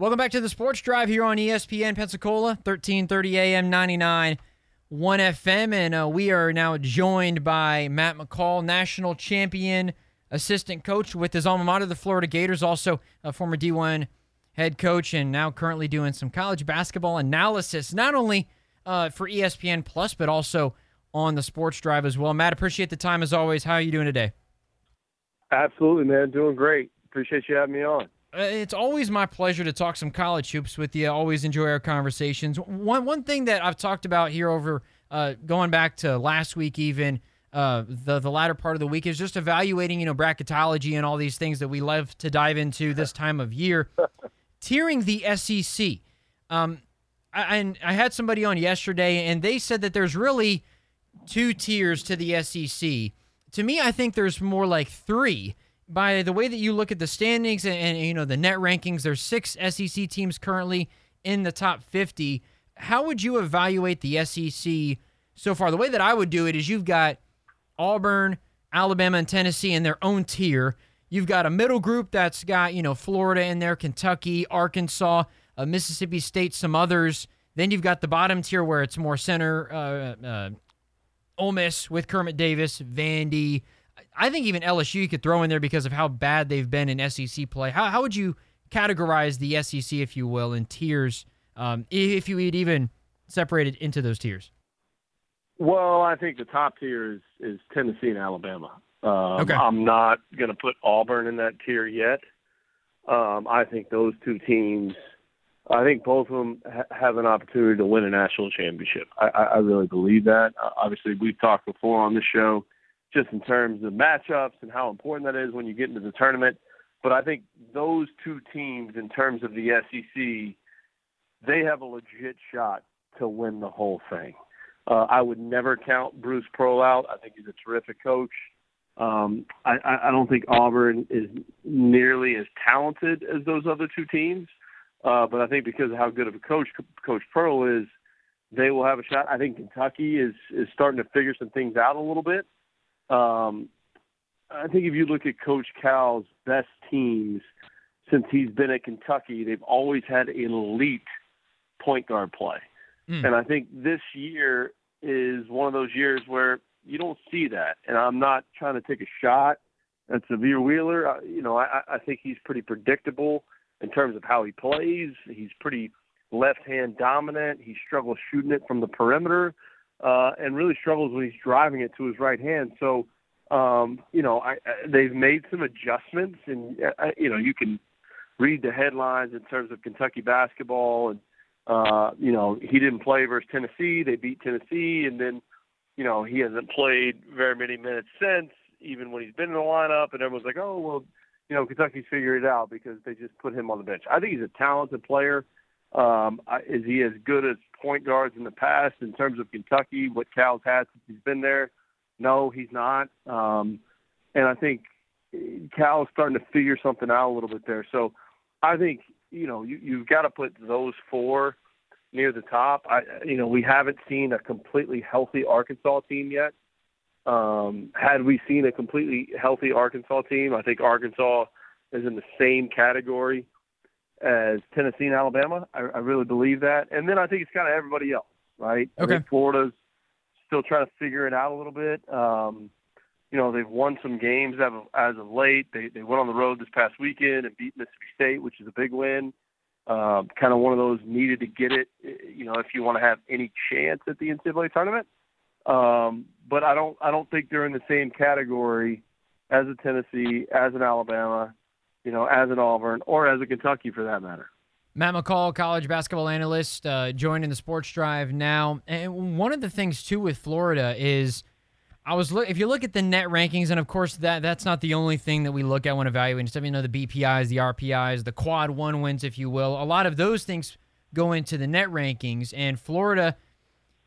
Welcome back to the Sports Drive here on ESPN Pensacola, 1330 AM 99 1 FM. And uh, we are now joined by Matt McCall, national champion assistant coach with his alma mater, the Florida Gators, also a former D1 head coach, and now currently doing some college basketball analysis, not only uh, for ESPN Plus, but also on the Sports Drive as well. Matt, appreciate the time as always. How are you doing today? Absolutely, man. Doing great. Appreciate you having me on. Uh, it's always my pleasure to talk some college hoops with you. Always enjoy our conversations. One one thing that I've talked about here over uh, going back to last week, even uh, the the latter part of the week, is just evaluating you know bracketology and all these things that we love to dive into this time of year. Tiering the SEC. Um, I, and I had somebody on yesterday, and they said that there's really two tiers to the SEC. To me, I think there's more like three by the way that you look at the standings and, and, you know the net rankings, there's six SEC teams currently in the top 50. How would you evaluate the SEC so far? The way that I would do it is you've got Auburn, Alabama, and Tennessee in their own tier. You've got a middle group that's got you know Florida in there, Kentucky, Arkansas, uh, Mississippi State, some others. Then you've got the bottom tier where it's more center, uh, uh, Ole Miss with Kermit Davis, Vandy. I think even LSU you could throw in there because of how bad they've been in SEC play. How, how would you categorize the SEC, if you will, in tiers, um, if you would even separate it into those tiers? Well, I think the top tier is, is Tennessee and Alabama. Um, okay. I'm not going to put Auburn in that tier yet. Um, I think those two teams, I think both of them ha- have an opportunity to win a national championship. I, I, I really believe that. Uh, obviously, we've talked before on the show just in terms of matchups and how important that is when you get into the tournament. But I think those two teams, in terms of the SEC, they have a legit shot to win the whole thing. Uh, I would never count Bruce Pearl out. I think he's a terrific coach. Um, I, I don't think Auburn is nearly as talented as those other two teams, uh, but I think because of how good of a coach Coach Pearl is, they will have a shot. I think Kentucky is is starting to figure some things out a little bit. Um, I think if you look at Coach Cal's best teams since he's been at Kentucky, they've always had elite point guard play. Mm. And I think this year is one of those years where you don't see that. And I'm not trying to take a shot at Sahvir Wheeler. I, you know, I, I think he's pretty predictable in terms of how he plays. He's pretty left hand dominant. He struggles shooting it from the perimeter uh, and really struggles when he's driving it to his right hand. So, um, you know, I, I, they've made some adjustments, and uh, you know, you can read the headlines in terms of Kentucky basketball, and uh, you know, he didn't play versus Tennessee. They beat Tennessee, and then, you know, he hasn't played very many minutes since, even when he's been in the lineup. And everyone's like, oh, well, you know, Kentucky's figured it out because they just put him on the bench. I think he's a talented player. Um, is he as good as point guards in the past in terms of Kentucky? What Cal's had since he's been there? No, he's not. Um, and I think Cal's starting to figure something out a little bit there. So I think you know you, you've got to put those four near the top. I you know we haven't seen a completely healthy Arkansas team yet. Um, had we seen a completely healthy Arkansas team, I think Arkansas is in the same category as Tennessee and Alabama. I, I really believe that. And then I think it's kind of everybody else, right? Okay. I think Florida's still trying to figure it out a little bit. Um, you know, they've won some games as of, as of late. They they went on the road this past weekend and beat Mississippi State, which is a big win. Um, kind of one of those needed to get it. You know, if you want to have any chance at the NCAA tournament. Um, but I don't I don't think they're in the same category as a Tennessee, as an Alabama, you know, as an Auburn or as a Kentucky for that matter. Matt McCall, college basketball analyst, uh, joining the Sports Drive now. And one of the things too with Florida is, I was look if you look at the net rankings, and of course that that's not the only thing that we look at when evaluating stuff. You know, the BPI's, the RPI's, the quad one wins, if you will. A lot of those things go into the net rankings, and Florida,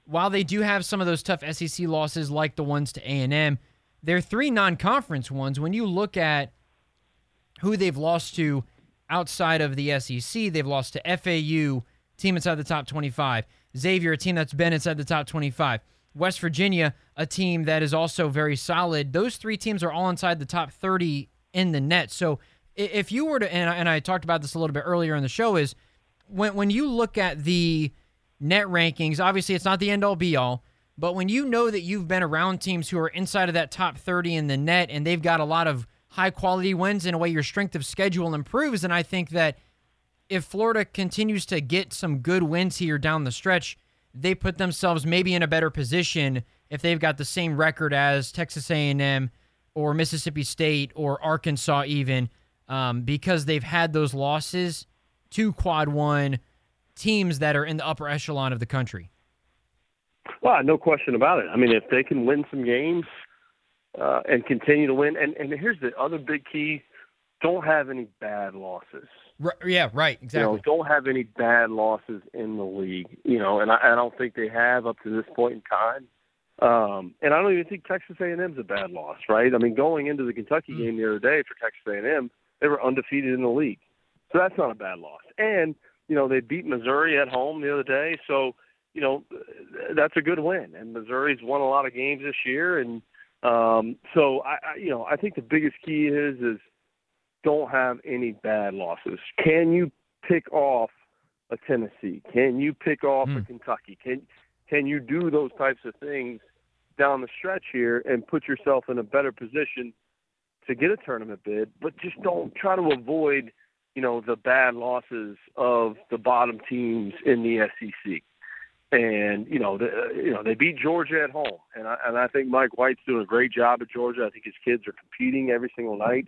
while they do have some of those tough SEC losses like the ones to A and M, they're three non-conference ones. When you look at who they've lost to outside of the SEC. They've lost to FAU, team inside the top 25. Xavier, a team that's been inside the top 25. West Virginia, a team that is also very solid. Those three teams are all inside the top 30 in the net. So if you were to, and I, and I talked about this a little bit earlier in the show, is when when you look at the net rankings, obviously it's not the end all be all, but when you know that you've been around teams who are inside of that top 30 in the net and they've got a lot of high quality wins in a way your strength of schedule improves, and I think that if Florida continues to get some good wins here down the stretch, they put themselves maybe in a better position if they've got the same record as Texas A&M or Mississippi State or Arkansas even um, because they've had those losses to quad one teams that are in the upper echelon of the country. Well, no question about it. I mean, if they can win some games uh, and continue to win, and, and here's the other big key: don't have any bad losses. Right, yeah, right, exactly. You know, don't have any bad losses in the league. You know, and I, I don't think they have up to this point in time. Um, and I don't even think Texas A&M is a bad loss, right? I mean, going into the Kentucky mm. game the other day for Texas A&M, they were undefeated in the league, so that's not a bad loss. And you know, they beat Missouri at home the other day, so you know that's a good win. And Missouri's won a lot of games this year, and um, so I, I, you know, I think the biggest key is is don't have any bad losses. Can you pick off a Tennessee? Can you pick off mm. a hmm. Kentucky? Can can you do those types of things down the stretch here and put yourself in a better position to get a tournament bid? But just don't try to avoid, you know, the bad losses of the bottom teams in the SEC. And you know, the, you know, they beat Georgia at home, and I, and I think Mike White's doing a great job at Georgia. I think his kids are competing every single night.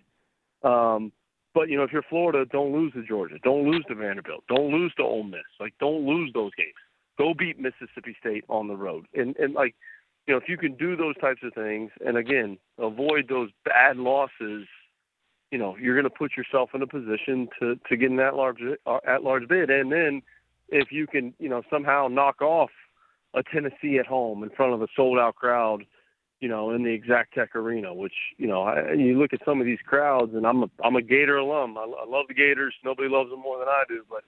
Um, but you know, if you're Florida, don't lose to Georgia, don't lose to Vanderbilt, don't lose to Ole Miss. Like, don't lose those games. Go beat Mississippi State on the road, and and like, you know, if you can do those types of things, and again, avoid those bad losses, you know, you're going to put yourself in a position to to get an at large uh, at large bid, and then if you can, you know, somehow knock off a Tennessee at home in front of a sold out crowd you know, in the Exactech Arena, which you know, I, you look at some of these crowds, and I'm a I'm a Gator alum. I, I love the Gators. Nobody loves them more than I do. But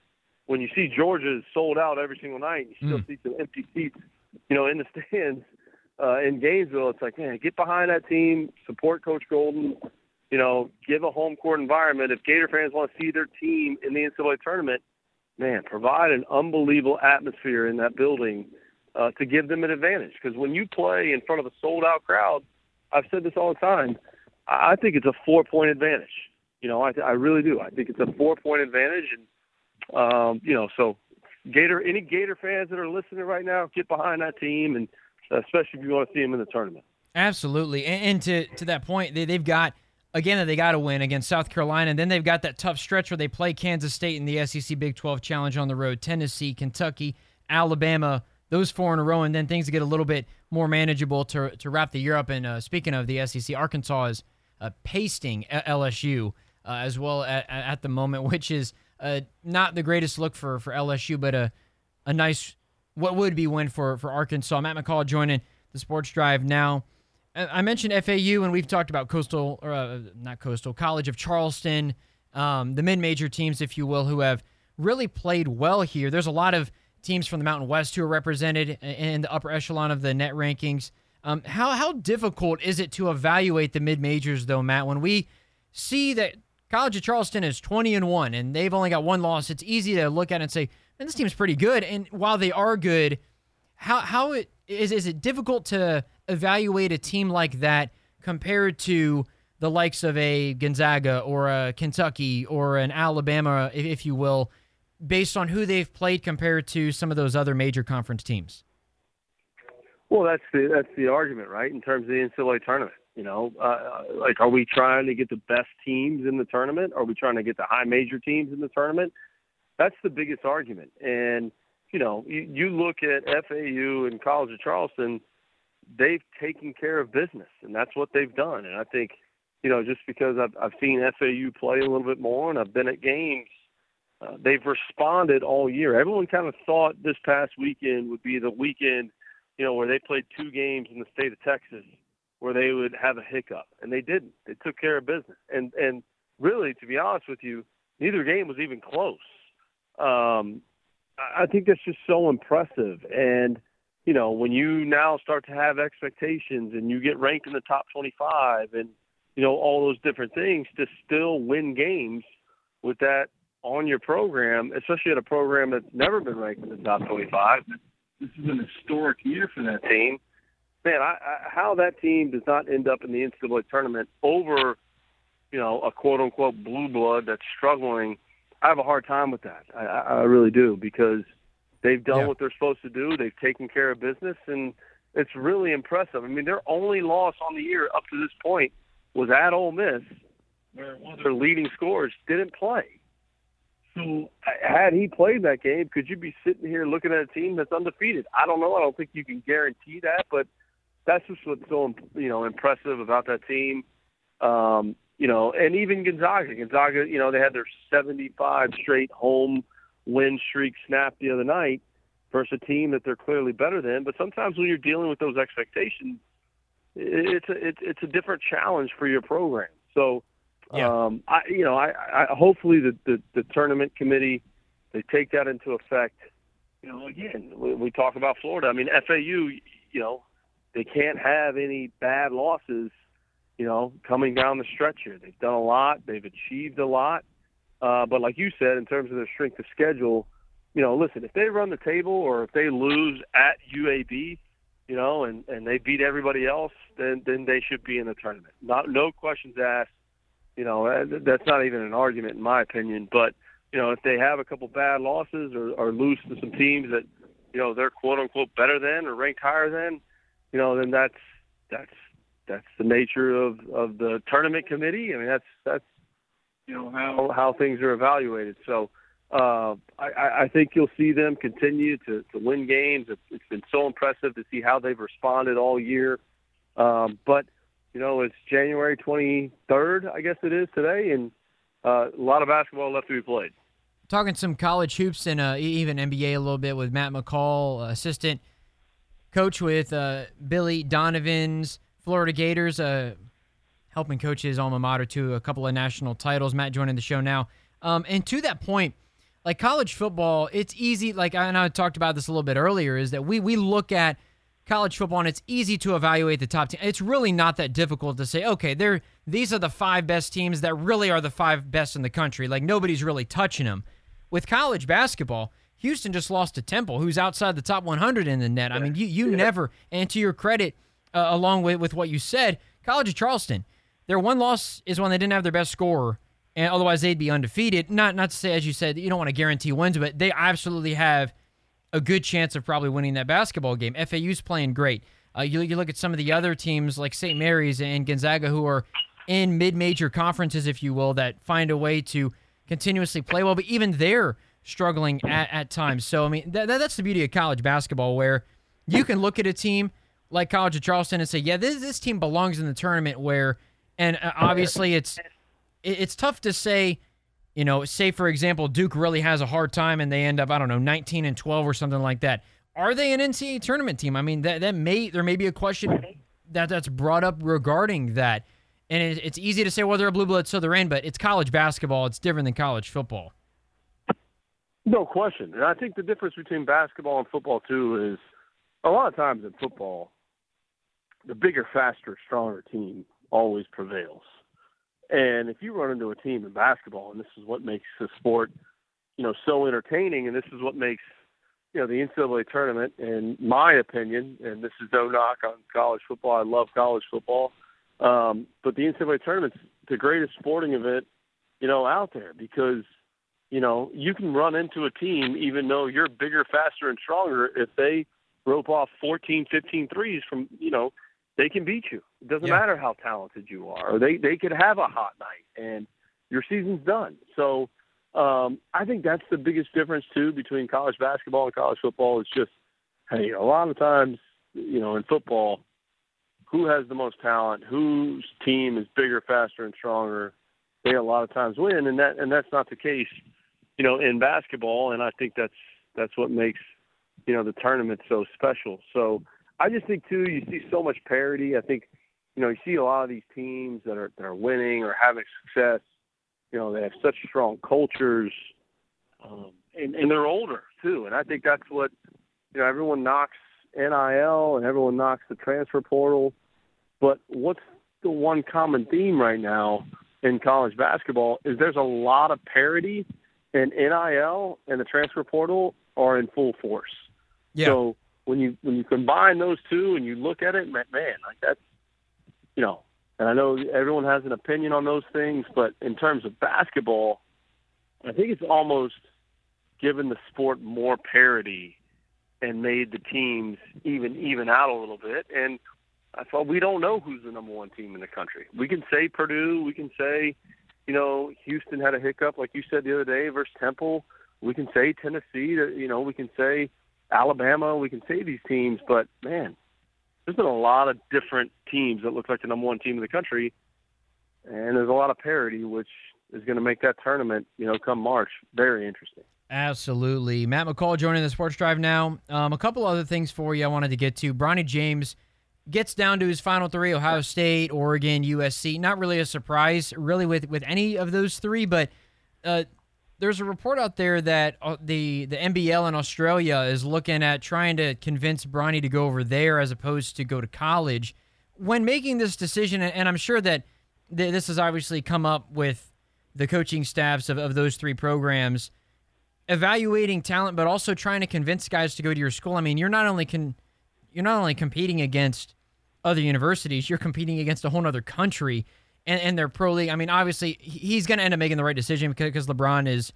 when you see Georgia sold out every single night, you still mm. see some empty seats, you know, in the stands uh, in Gainesville. It's like, man, get behind that team, support Coach Golden. You know, give a home court environment. If Gator fans want to see their team in the NCAA tournament, man, provide an unbelievable atmosphere in that building uh, to give them an advantage. Because when you play in front of a sold out crowd, I've said this all the time. I think it's a four point advantage. You know, I, I really do. I think it's a four point advantage, and um, you know, so Gator, any Gator fans that are listening right now, get behind that team, and especially if you want to see them in the tournament. Absolutely, and, and to to that point, they, they've got again they got to win against South Carolina, and then they've got that tough stretch where they play Kansas State in the SEC Big 12 Challenge on the road, Tennessee, Kentucky, Alabama, those four in a row, and then things get a little bit more manageable to to wrap the year up. And uh, speaking of the SEC, Arkansas is uh, pasting LSU uh, as well at, at, the moment, which is uh, not the greatest look for for LSU, but a a nice what would be win for for Arkansas. Matt McCall joining the Sports Drive now. I mentioned FAU, and we've talked about Coastal, or uh, not Coastal, College of Charleston, um, the mid-major teams, if you will, who have really played well here. There's a lot of teams from the Mountain West who are represented in the upper echelon of the net rankings. Um, how how difficult is it to evaluate the mid majors though, Matt? When we see that College of Charleston is twenty and one and they've only got one loss, it's easy to look at and say, "Man, this team's pretty good." And while they are good, how how it is is it difficult to evaluate a team like that compared to the likes of a Gonzaga or a Kentucky or an Alabama, if, you will, based on who they've played compared to some of those other major conference teams? Well, that's the that's the argument, right? In terms of the NCAA tournament, you know, uh, like, are we trying to get the best teams in the tournament? Are we trying to get the high major teams in the tournament? That's the biggest argument. And you know, you, you look at FAU and College of Charleston, they've taken care of business, and that's what they've done. And I think, you know, just because I've I've seen FAU play a little bit more, and I've been at games uh, they've responded all year. Everyone kind of thought this past weekend would be the weekend, you know, where they played two games in the state of Texas where they would have a hiccup, and they didn't. They took care of business, and and really, to be honest with you, neither game was even close. Um, I think that's just so impressive, and you know, when you now start to have expectations and you get ranked in the top 25 and you know, all those different things to still win games with that on your program, especially at a program that's never been ranked in the top 25. This is an historic year for that team. Man, I, I, how that team does not end up in the NCAA tournament over, you know, a quote unquote blue blood that's struggling, I have a hard time with that. I, I really do because they've done yeah. what they're supposed to do. They've taken care of business, and it's really impressive. I mean, their only loss on the year up to this point was at Ole Miss, where one of their leading scorers didn't play. So, had he played that game, could you be sitting here looking at a team that's undefeated? I don't know. I don't think you can guarantee that, but that's just what's so you know impressive about that team. Um, you know, and even Gonzaga. Gonzaga, you know, they had their 75 straight home win streak snapped the other night versus a team that they're clearly better than. But sometimes when you're dealing with those expectations, it's a it's, it's a different challenge for your program. So, yeah. um, I you know I, I hopefully the, the the tournament committee they take that into effect. You know, again we, we talk about Florida. I mean FAU. You know, they can't have any bad losses. You know, coming down the stretch here, they've done a lot. They've achieved a lot. Uh, but like you said, in terms of their strength of schedule, you know, listen, if they run the table or if they lose at UAB, you know, and and they beat everybody else, then then they should be in the tournament. Not no questions asked. You know, that's not even an argument in my opinion. But you know, if they have a couple bad losses or, or lose to some teams that you know they're quote unquote better than or ranked higher than, you know, then that's that's that's the nature of of the tournament committee. I mean, that's that's you know how how things are evaluated. So uh, I, I think you'll see them continue to, to win games. It's, it's been so impressive to see how they've responded all year. Um, but you know, it's January 23rd, I guess it is today, and uh, a lot of basketball left to be played. Talking some college hoops and uh, even NBA a little bit with Matt McCall, assistant coach with uh, Billy Donovan's Florida Gators, uh, helping coach his alma mater to a couple of national titles. Matt joining the show now. Um, and to that point, like college football, it's easy. Like I, and I talked about this a little bit earlier, is that we we look at college football and it's easy to evaluate the top team. It's really not that difficult to say, okay, they're these are the five best teams that really are the five best in the country. Like nobody's really touching them. With college basketball, Houston just lost to Temple, who's outside the top 100 in the net. I mean, you you yeah. never. And to your credit, uh, along with with what you said, College of Charleston, their one loss is when they didn't have their best scorer and otherwise they'd be undefeated. Not not to say, as you said, you don't want to guarantee wins, but they absolutely have a good chance of probably winning that basketball game. FAU's playing great. Uh, you, you look at some of the other teams like St. Mary's and Gonzaga who are in mid-major conferences, if you will, that find a way to continuously play well, but even they're struggling at, at times. So I mean, th- that's the beauty of college basketball, where you can look at a team like College of Charleston and say, yeah, this this team belongs in the tournament. Where and uh, obviously it's it's tough to say, you know, say for example, Duke really has a hard time and they end up, I don't know, 19 and 12 or something like that. Are they an NCAA tournament team? I mean, that that may there may be a question that that's brought up regarding that, and it, it's easy to say well they're a blue blood so they're in, but it's college basketball. It's different than college football. No question, and I think the difference between basketball and football too is a lot of times in football, the bigger, faster, stronger team always prevails. And if you run into a team in basketball, and this is what makes the sport, you know, so entertaining, and this is what makes, you know, the NCAA tournament, in my opinion, and this is no knock on college football. I love college football, um, but the NCAA tournament's the greatest sporting event, you know, out there because, you know, you can run into a team even though you're bigger, faster, and stronger if they rope off 14, 15 threes from, you know, they can beat you. It doesn't yeah. matter how talented you are. Or they they could have a hot night and your season's done. So um, I think that's the biggest difference too between college basketball and college football. It's just hey, a lot of times, you know, in football, who has the most talent, whose team is bigger, faster, and stronger, they a lot of times win, and that and that's not the case, you know, in basketball. And I think that's that's what makes you know the tournament so special. So I just think too, you see so much parity. I think, you know, you see a lot of these teams that are that are winning or having success. You know, they have such strong cultures, um, and and they're older too. And I think that's what, you know, everyone knocks NIL and everyone knocks the transfer portal, but what's the one common theme right now in college basketball is there's a lot of parity, and NIL and the transfer portal are in full force. Yeah. So when you when you combine those two and you look at it, man, like that's you know, and I know everyone has an opinion on those things, but in terms of basketball, I think it's almost given the sport more parity and made the teams even even out a little bit. And I thought we don't know who's the number one team in the country. We can say Purdue, we can say, you know, Houston had a hiccup, like you said the other day versus Temple. We can say Tennessee, you know, we can say Alabama, we can say these teams, but man, there's been a lot of different teams that look like the number one team in the country, and there's a lot of parity, which is going to make that tournament, you know, come March, very interesting. Absolutely. Matt McCall joining the Sports Drive now. Um, a couple other things for you I wanted to get to. Bronny James gets down to his final three Ohio State, Oregon, USC. Not really a surprise, really, with, with any of those three, but uh, there's a report out there that uh, the, the NBL in Australia is looking at trying to convince Bronny to go over there as opposed to go to college. When making this decision, and I'm sure that this has obviously come up with the coaching staffs of, of those three programs evaluating talent, but also trying to convince guys to go to your school. I mean, you're not only can you're not only competing against other universities, you're competing against a whole other country and, and their pro league. I mean, obviously, he's going to end up making the right decision because, because LeBron is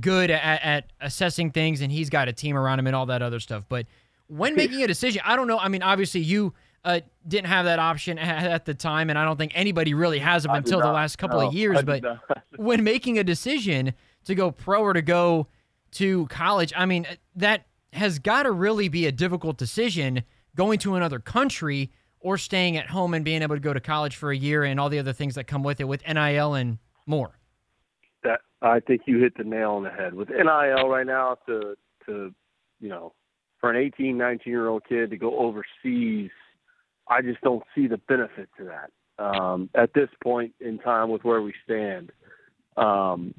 good at, at assessing things and he's got a team around him and all that other stuff. But when making a decision, I don't know. I mean, obviously, you uh, didn't have that option at the time, and I don't think anybody really has up until the last couple no, of years. But when making a decision to go pro or to go to college, I mean, that has got to really be a difficult decision going to another country or staying at home and being able to go to college for a year and all the other things that come with it with NIL and more. That I think you hit the nail on the head with NIL right now to to you know for an 18, 19 year old kid to go overseas, I just don't see the benefit to that um, at this point in time with where we stand. Um,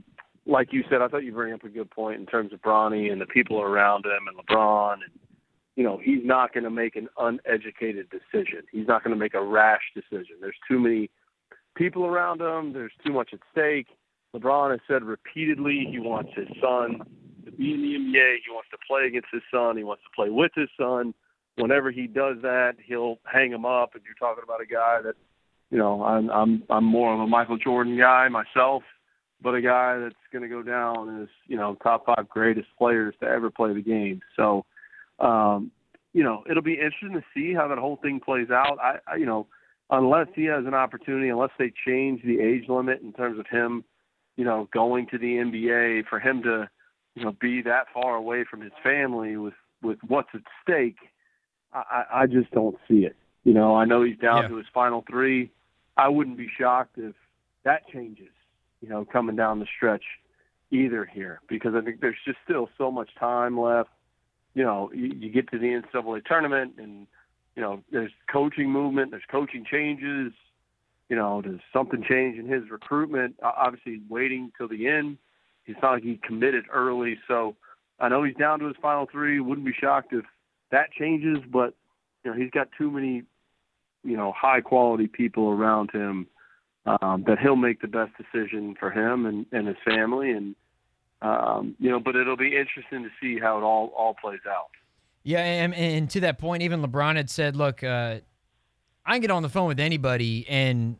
like you said, I thought you bring up a good point in terms of Bronny and the people around him and LeBron. And, you know, he's not going to make an uneducated decision. He's not going to make a rash decision. There's too many people around him. There's too much at stake. LeBron has said repeatedly he wants his son to be in the NBA. He wants to play against his son. He wants to play with his son. Whenever he does that, he'll hang him up. And you're talking about a guy that, you know, I'm I'm I'm more of a Michael Jordan guy myself but a guy that's going to go down as you know top five greatest players to ever play the game. So, um, you know, it'll be interesting to see how that whole thing plays out. I, I, you know, unless he has an opportunity, unless they change the age limit in terms of him, you know, going to the NBA, for him to, you know, be that far away from his family with with what's at stake, I, I just don't see it. You know, I know he's down yeah. to his final three. I wouldn't be shocked if that changes you know, coming down the stretch either here because I think there's just still so much time left. You know, you, you get to the NCAA tournament and, you know, there's coaching movement, there's coaching changes. You know, does something change in his recruitment? Obviously, he's waiting till the end. It's not like he committed early. So I know he's down to his final three. Wouldn't be shocked if that changes, but, you know, he's got too many, you know, high quality people around him um, that he'll make the best decision for him and, and his family, and um, you know. But it'll be interesting to see how it all all plays out. Yeah, and, and to that point, even LeBron had said, "Look, uh, I can get on the phone with anybody and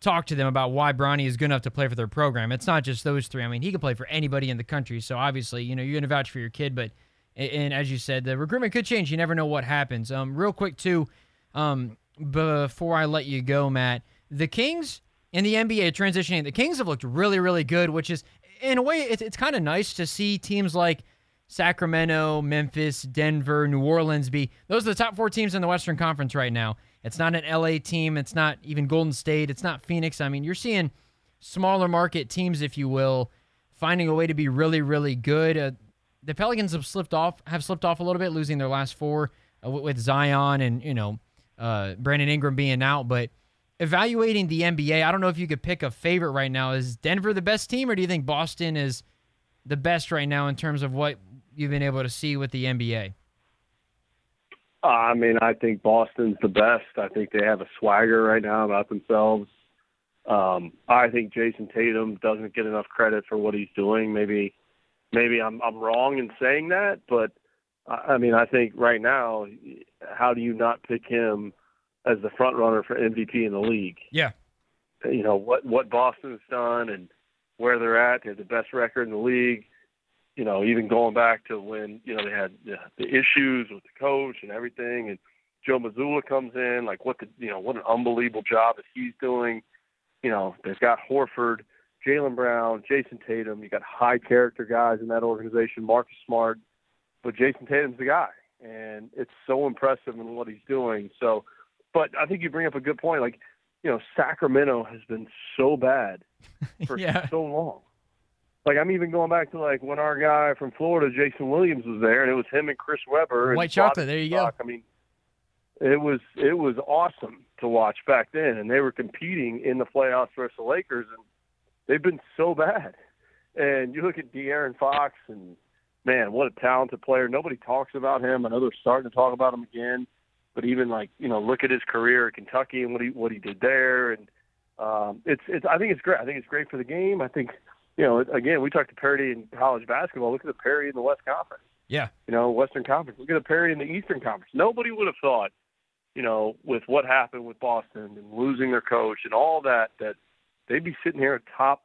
talk to them about why Bronny is good enough to play for their program. It's not just those three. I mean, he can play for anybody in the country. So obviously, you know, you're going to vouch for your kid, but and as you said, the recruitment could change. You never know what happens. Um, real quick too, um, before I let you go, Matt the Kings in the NBA transitioning, the Kings have looked really, really good, which is, in a way, it's, it's kind of nice to see teams like Sacramento, Memphis, Denver, New Orleans be. Those are the top four teams in the Western Conference right now. It's not an LA team. It's not even Golden State. It's not Phoenix. I mean, you're seeing smaller market teams, if you will, finding a way to be really, really good. Uh, the Pelicans have slipped off, have slipped off a little bit, losing their last four uh, with Zion and you know uh, Brandon Ingram being out, but evaluating the NBA, I don't know if you could pick a favorite right now. Is Denver the best team, or do you think Boston is the best right now in terms of what you've been able to see with the NBA? I mean, I think Boston's the best. I think they have a swagger right now about themselves. Um, I think Jayson Tatum doesn't get enough credit for what he's doing. Maybe, maybe I'm I'm wrong in saying that, but I mean, I think right now, how do you not pick him as the front runner for MVP in the league? Yeah. You know what what Boston's done and where they're at. They have the best record in the league. You know, even going back to when you know they had the, the issues with the coach and everything, and Joe Mazzulla comes in. Like what the you know what an unbelievable job that he's doing. You know, they've got Horford, Jaylen Brown, Jayson Tatum. You got high character guys in that organization. Marcus Smart but Jayson Tatum's the guy, and it's so impressive in what he's doing. So, but I think you bring up a good point. Like, you know, Sacramento has been so bad for yeah. so long. Like I'm even going back to like when our guy from Florida, Jason Williams, was there, and it was him and Chris Webber. White and chocolate. There you go. I mean, it was it was awesome to watch back then, and they were competing in the playoffs versus the Lakers, and they've been so bad. And you look at De'Aaron Fox and man, what a talented player. Nobody talks about him. I know they're starting to talk about him again. But even like you know, look at his career at Kentucky and what he what he did there, and um, it's it's. I think it's great. I think it's great for the game. I think you know, again, we talked to parity in college basketball. Look at the parity in the West Conference. Yeah. You know, Western Conference. Look at the parity in the Eastern Conference. Nobody would have thought, you know, with what happened with Boston and losing their coach and all that, that they'd be sitting here atop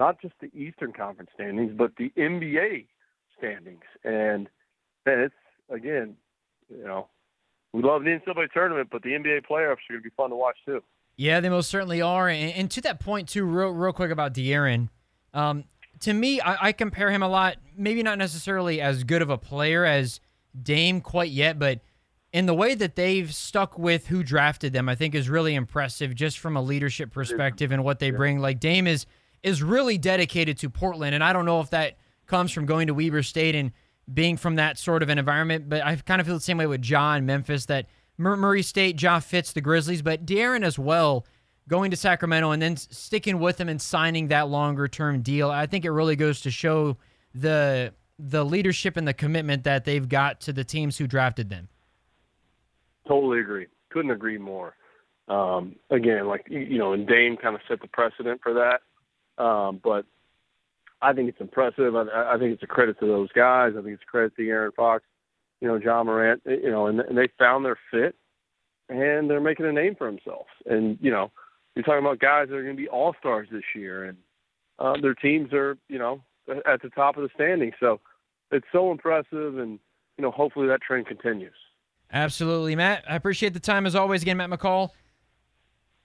not just the Eastern Conference standings, but the NBA standings. And then it's again, you know, we love the NCAA tournament, but the NBA playoffs are going to be fun to watch too. Yeah, they most certainly are. And, and to that point too, real real quick about De'Aaron. Um, to me, I, I, compare him a lot. Maybe not necessarily as good of a player as Dame quite yet, but in the way that they've stuck with who drafted them, I think is really impressive just from a leadership perspective and what they bring. Like Dame is is really dedicated to Portland, and I don't know if that comes from going to Weber State and being from that sort of an environment. But I kind of feel the same way with John Memphis that Murray State, Ja fits the Grizzlies, but Darren as well going to Sacramento and then sticking with him and signing that longer term deal. I think it really goes to show the the leadership and the commitment that they've got to the teams who drafted them. Totally agree. Couldn't agree more. Um, again, like you know, and Dame kind of set the precedent for that. Um, but I think it's impressive. I, I think it's a credit to those guys. I think it's a credit to Aaron Fox, you know, Ja Morant, you know, and, and they found their fit and they're making a name for themselves. And, you know, you're talking about guys that are going to be all stars this year and uh, their teams are, you know, at the top of the standing. So it's so impressive and, you know, hopefully that trend continues. Absolutely, Matt. I appreciate the time as always. Again, Matt McCall,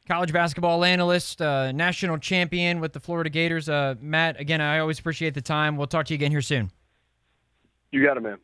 college basketball analyst, uh, national champion with the Florida Gators. Uh, Matt, again, I always appreciate the time. We'll talk to you again here soon. You got it, man.